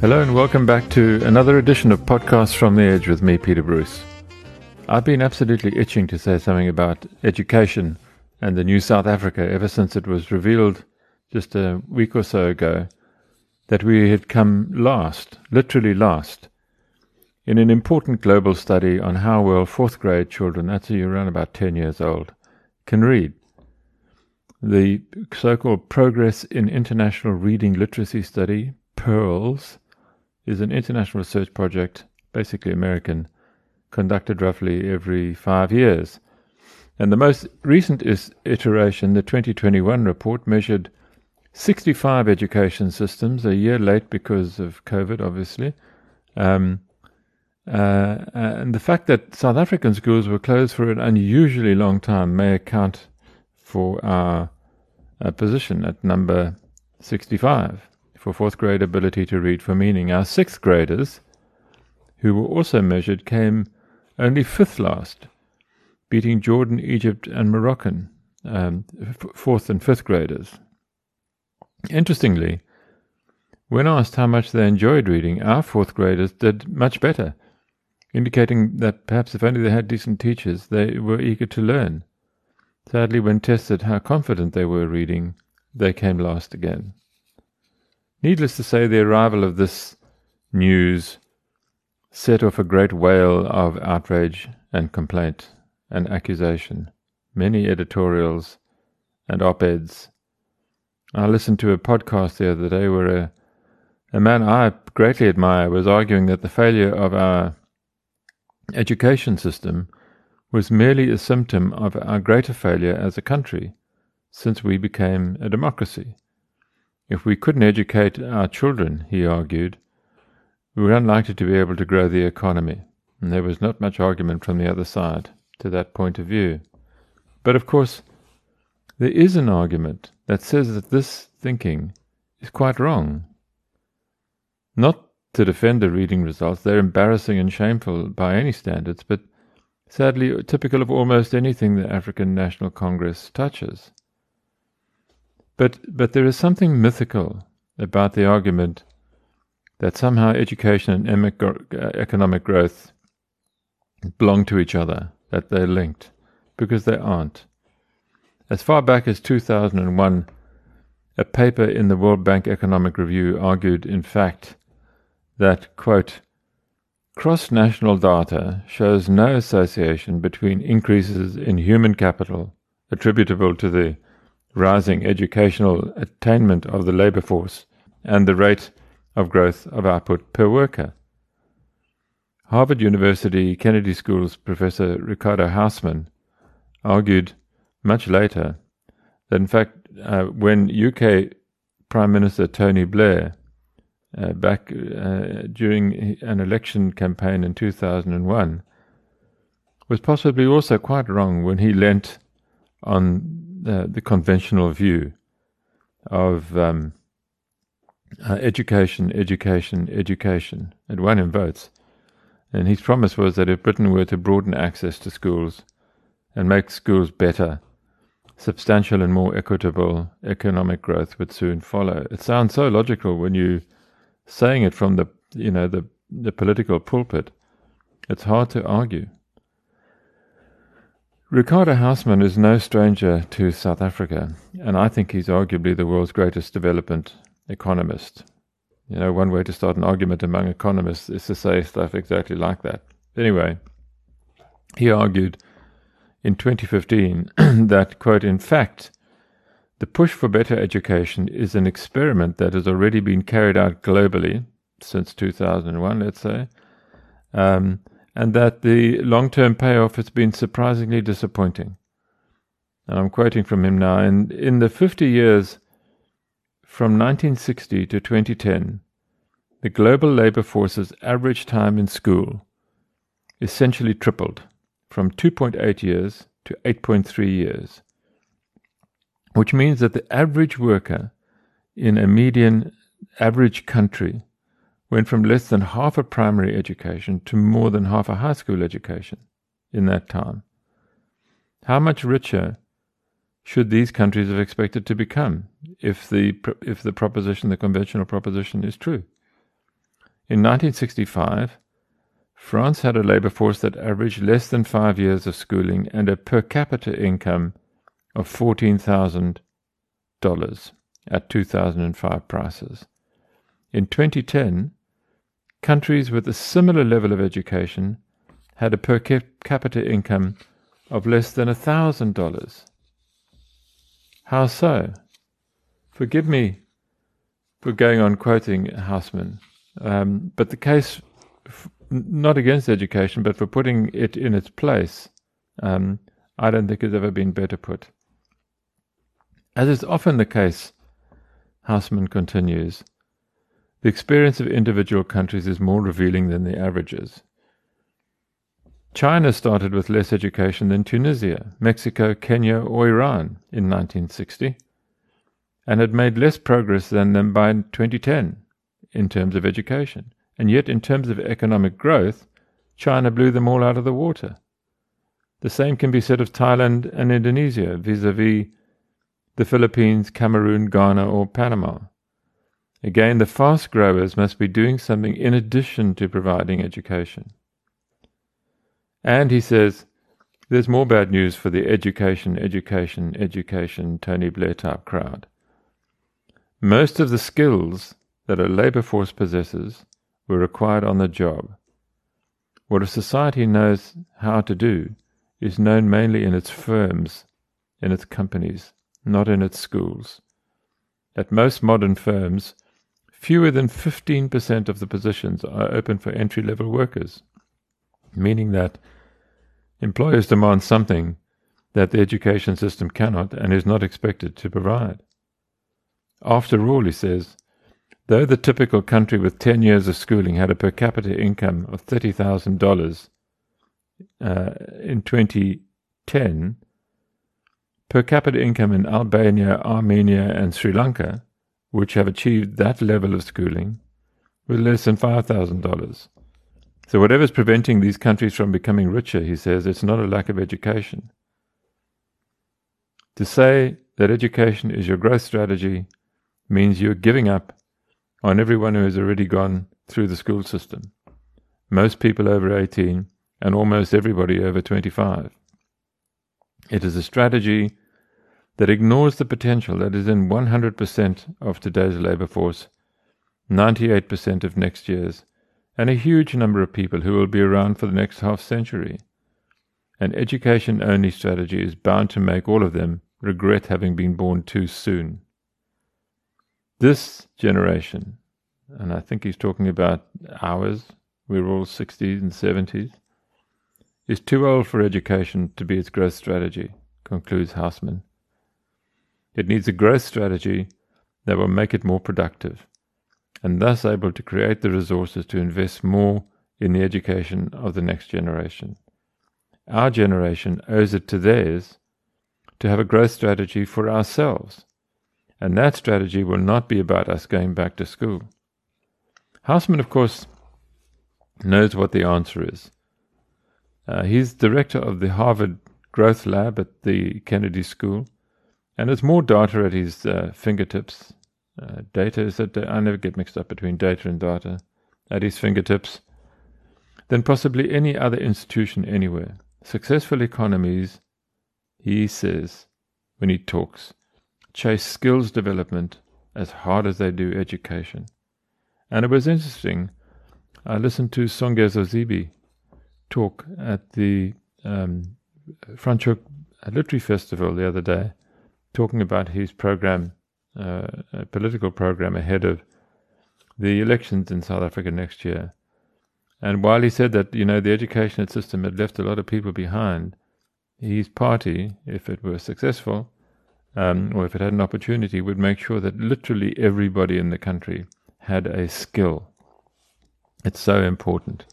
Hello and welcome back to another edition of Podcasts from the Edge with me, Peter Bruce. I've been absolutely itching to say something about education and the new South Africa ever since it was revealed just a week or so ago that we had come last, literally last, in an important global study on how well fourth grade children, that's around about 10 years old, can read. The so called Progress in International Reading Literacy Study, PIRLS, is an international research project, basically American, conducted roughly every five years. And the most recent is iteration, the 2021 report, measured 65 education systems, a year late because of COVID, obviously. Um, uh, and the fact that South African schools were closed for an unusually long time may account for our, our position at number 65 for fourth grade ability to read for meaning. Our sixth graders, who were also measured, came only fifth last, beating Jordan, Egypt, and Moroccan, um, f- fourth and fifth graders. Interestingly, when asked how much they enjoyed reading, our fourth graders did much better, indicating that perhaps if only they had decent teachers, they were eager to learn. Sadly, when tested how confident they were reading, they came last again. Needless to say, the arrival of this news set off a great wail of outrage and complaint and accusation, many editorials and op eds I listened to a podcast the other day where a, a man I greatly admire was arguing that the failure of our education system was merely a symptom of our greater failure as a country since we became a democracy. If we couldn't educate our children, he argued, we were unlikely to be able to grow the economy, and there was not much argument from the other side to that point of view. But of course, there is an argument that says that this thinking is quite wrong. Not to defend the reading results, they're embarrassing and shameful by any standards, but sadly typical of almost anything the African National Congress touches. But, but there is something mythical about the argument that somehow education and uh, economic growth belong to each other, that they're linked, because they aren't. As far back as 2001, a paper in the World Bank Economic Review argued, in fact, that, quote, cross national data shows no association between increases in human capital attributable to the rising educational attainment of the labor force and the rate of growth of output per worker. Harvard University Kennedy School's Professor Ricardo Hausmann argued much later that, in fact, uh, when UK Prime Minister Tony Blair, uh, back uh, during an election campaign in 2001, was possibly also quite wrong when he leant on the conventional view of um, uh, education, education, education. It won him votes. And his promise was that if Britain were to broaden access to schools and make schools better, substantial and more equitable economic growth would soon follow. It sounds so logical when you saying it from the you know the the political pulpit. It's hard to argue. Ricardo Hausmann is no stranger to South Africa, and I think he's arguably the world's greatest development economist. You know, one way to start an argument among economists is to say stuff exactly like that. Anyway, he argued in 2015 that, quote, in fact, the push for better education is an experiment that has already been carried out globally since 2001, let's say, um, and that the long term payoff has been surprisingly disappointing. And I'm quoting from him now in, in the 50 years from 1960 to 2010, the global labor force's average time in school essentially tripled from 2.8 years to 8.3 years, which means that the average worker in a median average country went from less than half a primary education to more than half a high school education in that time. How much richer should these countries have expected to become if the if the proposition, the conventional proposition, is true? In 1965, France had a labor force that averaged less than five years of schooling and a per capita income of $14,000 at 2005 prices. In 2010, countries with a similar level of education had a per capita income of less than $1,000. How so? Forgive me for going on quoting Hausmann, um, but the case, not against education, but for putting it in its place, um, I don't think has ever been better put. As is often the case, Hausmann continues, the experience of individual countries is more revealing than the averages. China started with less education than Tunisia, Mexico, Kenya, or Iran in 1960, and had made less progress than them by 2010 in terms of education. And yet, in terms of economic growth, China blew them all out of the water. The same can be said of Thailand and Indonesia vis a vis the Philippines, Cameroon, Ghana, or Panama. Again, the fast growers must be doing something in addition to providing education. And he says, there's more bad news for the education, education, education, Tony Blair type crowd. Most of the skills that a labour force possesses were required on the job. What a society knows how to do is known mainly in its firms, in its companies, not in its schools. At most modern firms, fewer than 15% of the positions are open for entry level workers, meaning that employers demand something that the education system cannot and is not expected to provide. After all, he says, though the typical country with 10 years of schooling had a per capita income of $30,000 uh, in 2010, per capita income in Albania, Armenia, and Sri Lanka, which have achieved that level of schooling, with less than $5,000. So, whatever's preventing these countries from becoming richer, he says, it's not a lack of education. To say that education is your growth strategy means you're giving up on everyone who has already gone through the school system. Most people over 18 and almost everybody over 25. It is a strategy that ignores the potential that is in 100% of today's labour force, 98% of next year's, and a huge number of people who will be around for the next half century. An education only strategy is bound to make all of them regret having been born too soon. This generation, and I think he's talking about ours, we're all 60s and 70s, is too old for education to be its growth strategy, concludes Hausmann. It needs a growth strategy that will make it more productive, and thus able to create the resources to invest more in the education of the next generation. Our generation owes it to theirs to have a growth strategy for ourselves, and that strategy will not be about us going back to school. Hausmann, of course, knows what the answer is. Uh, he's director of the Harvard Growth Lab at the Kennedy School and there's more data at his uh, fingertips. Uh, data is that I never get mixed up between data and data at his fingertips than possibly any other institution anywhere. Successful economies, he says, when he talks, chase skills development as hard as they do education. And it was interesting. I listened to Songezo Zibi talk at the um, Franschhoek Literary Festival the other day, talking about his program, uh, political program ahead of the elections in South Africa next year. And while he said that, you know, the education system had left a lot of people behind, his party, if it were successful, um, or if it had an opportunity, would make sure that literally everybody in the country had a skill. It's so important.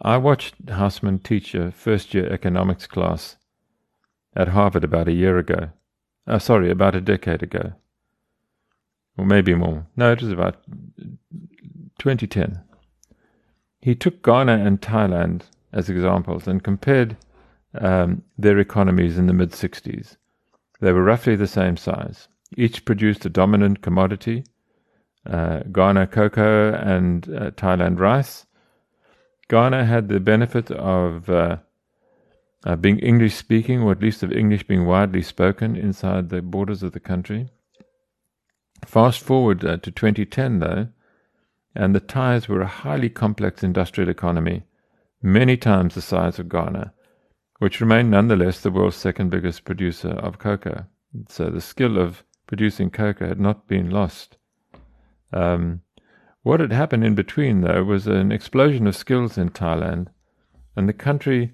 I watched Hausmann teach a first year economics class at Harvard about a year ago. Oh, sorry, about a decade ago. Or maybe more. No, it was about 2010. He took Ghana and Thailand as examples and compared um, their economies in the mid 60s. They were roughly the same size. Each produced a dominant commodity, uh, Ghana cocoa and uh, Thailand rice. Ghana had the benefit of uh, being English speaking, or at least of English being widely spoken inside the borders of the country. Fast forward uh, to 2010, though, and the Thais were a highly complex industrial economy, many times the size of Ghana, which remained nonetheless the world's second biggest producer of cocoa. So the skill of producing cocoa had not been lost. Um, what had happened in between, though, was an explosion of skills in Thailand, and the country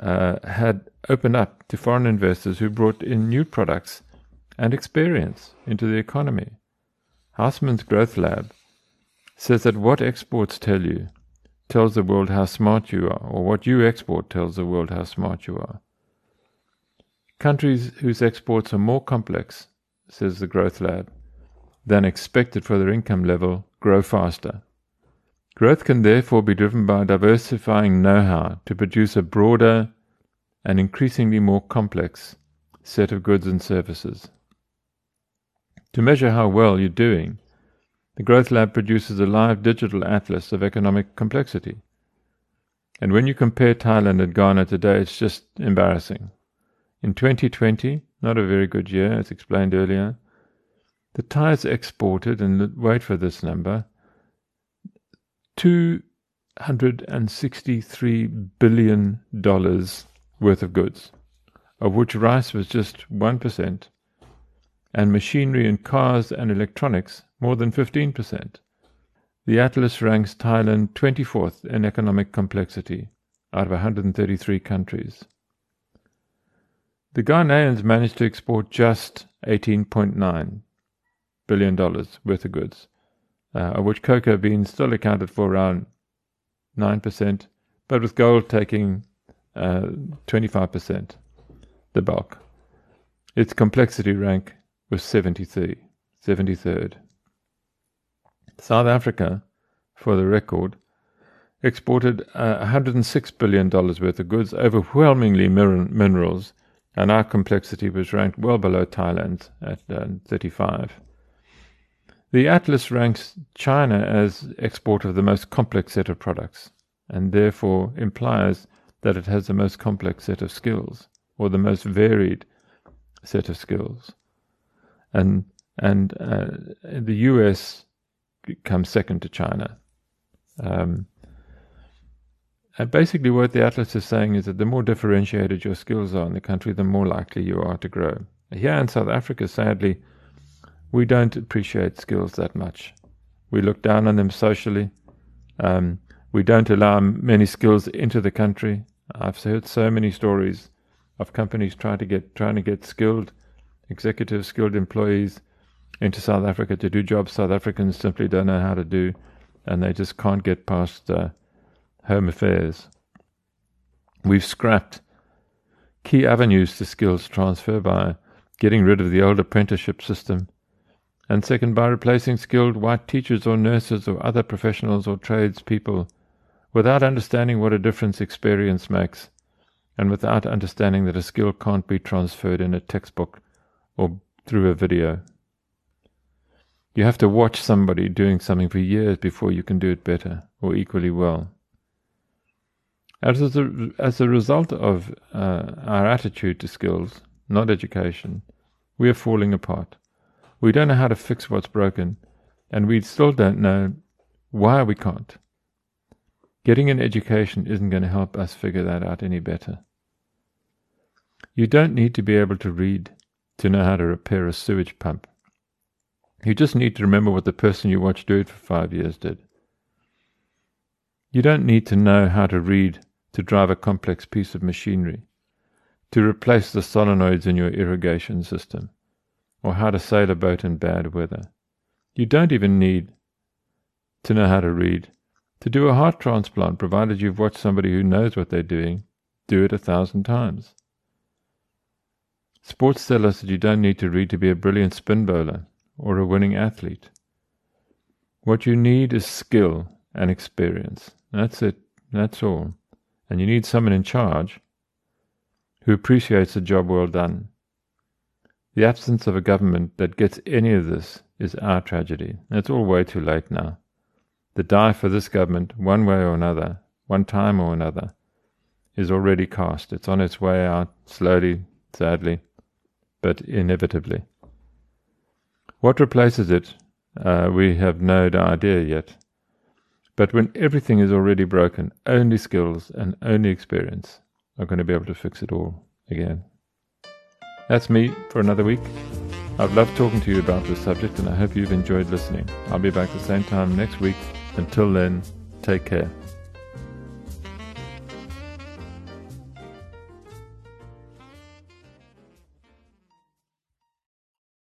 Uh, had opened up to foreign investors who brought in new products and experience into the economy. Hausmann's Growth Lab says that what exports tell you tells the world how smart you are, or what you export tells the world how smart you are. Countries whose exports are more complex, says the Growth Lab, than expected for their income level grow faster. Growth can therefore be driven by diversifying know how to produce a broader and increasingly more complex set of goods and services. To measure how well you're doing, the Growth Lab produces a live digital atlas of economic complexity. And when you compare Thailand and Ghana today, it's just embarrassing. In 2020, not a very good year, as explained earlier, the Thais exported, and wait for this number, $263 billion worth of goods, of which rice was just 1%, and machinery and cars and electronics more than 15%. The Atlas ranks Thailand 24th in economic complexity out of 133 countries. The Ghanaians managed to export just $18.9 billion worth of goods, uh, of which cocoa beans still accounted for around 9%, but with gold taking uh, 25%, the bulk. Its complexity rank was 73, 73rd. South Africa, for the record, exported uh, $106 billion worth of goods, overwhelmingly minerals, and our complexity was ranked well below Thailand's at uh, 35. The Atlas ranks China as exporter of the most complex set of products, and therefore implies that it has the most complex set of skills, or the most varied set of skills. And and uh, the US comes second to China. Um, and basically, what the Atlas is saying is that the more differentiated your skills are in the country, the more likely you are to grow. Here in South Africa, sadly, we don't appreciate skills that much. We look down on them socially. Um, we don't allow many skills into the country. I've heard so many stories of companies trying to get trying to get skilled executive skilled employees into South Africa to do jobs South Africans simply don't know how to do, and they just can't get past uh, home affairs. We've scrapped key avenues to skills transfer by getting rid of the old apprenticeship system and second by replacing skilled white teachers or nurses or other professionals or tradespeople without understanding what a difference experience makes and without understanding that a skill can't be transferred in a textbook or through a video. You have to watch somebody doing something for years before you can do it better or equally well. As a, as a result of uh, our attitude to skills, not education, we are falling apart. We don't know how to fix what's broken, and we still don't know why we can't. Getting an education isn't going to help us figure that out any better. You don't need to be able to read to know how to repair a sewage pump. You just need to remember what the person you watched do it for five years did. You don't need to know how to read to drive a complex piece of machinery, to replace the solenoids in your irrigation system, or how to sail a boat in bad weather. You don't even need to know how to read to do a heart transplant, provided you've watched somebody who knows what they're doing do it a thousand times. Sports tell us that you don't need to read to be a brilliant spin bowler or a winning athlete. What you need is skill and experience. That's it. That's all. And you need someone in charge who appreciates the job well done. The absence of a government that gets any of this is our tragedy. It's all way too late now. The die for this government, one way or another, one time or another, is already cast. It's on its way out, slowly, sadly, but inevitably. What replaces it, uh, we have no idea yet. But when everything is already broken, only skills and only experience are going to be able to fix it all again. That's me for another week. I've loved talking to you about this subject and I hope you've enjoyed listening. I'll be back the same time next week. Until then, take care.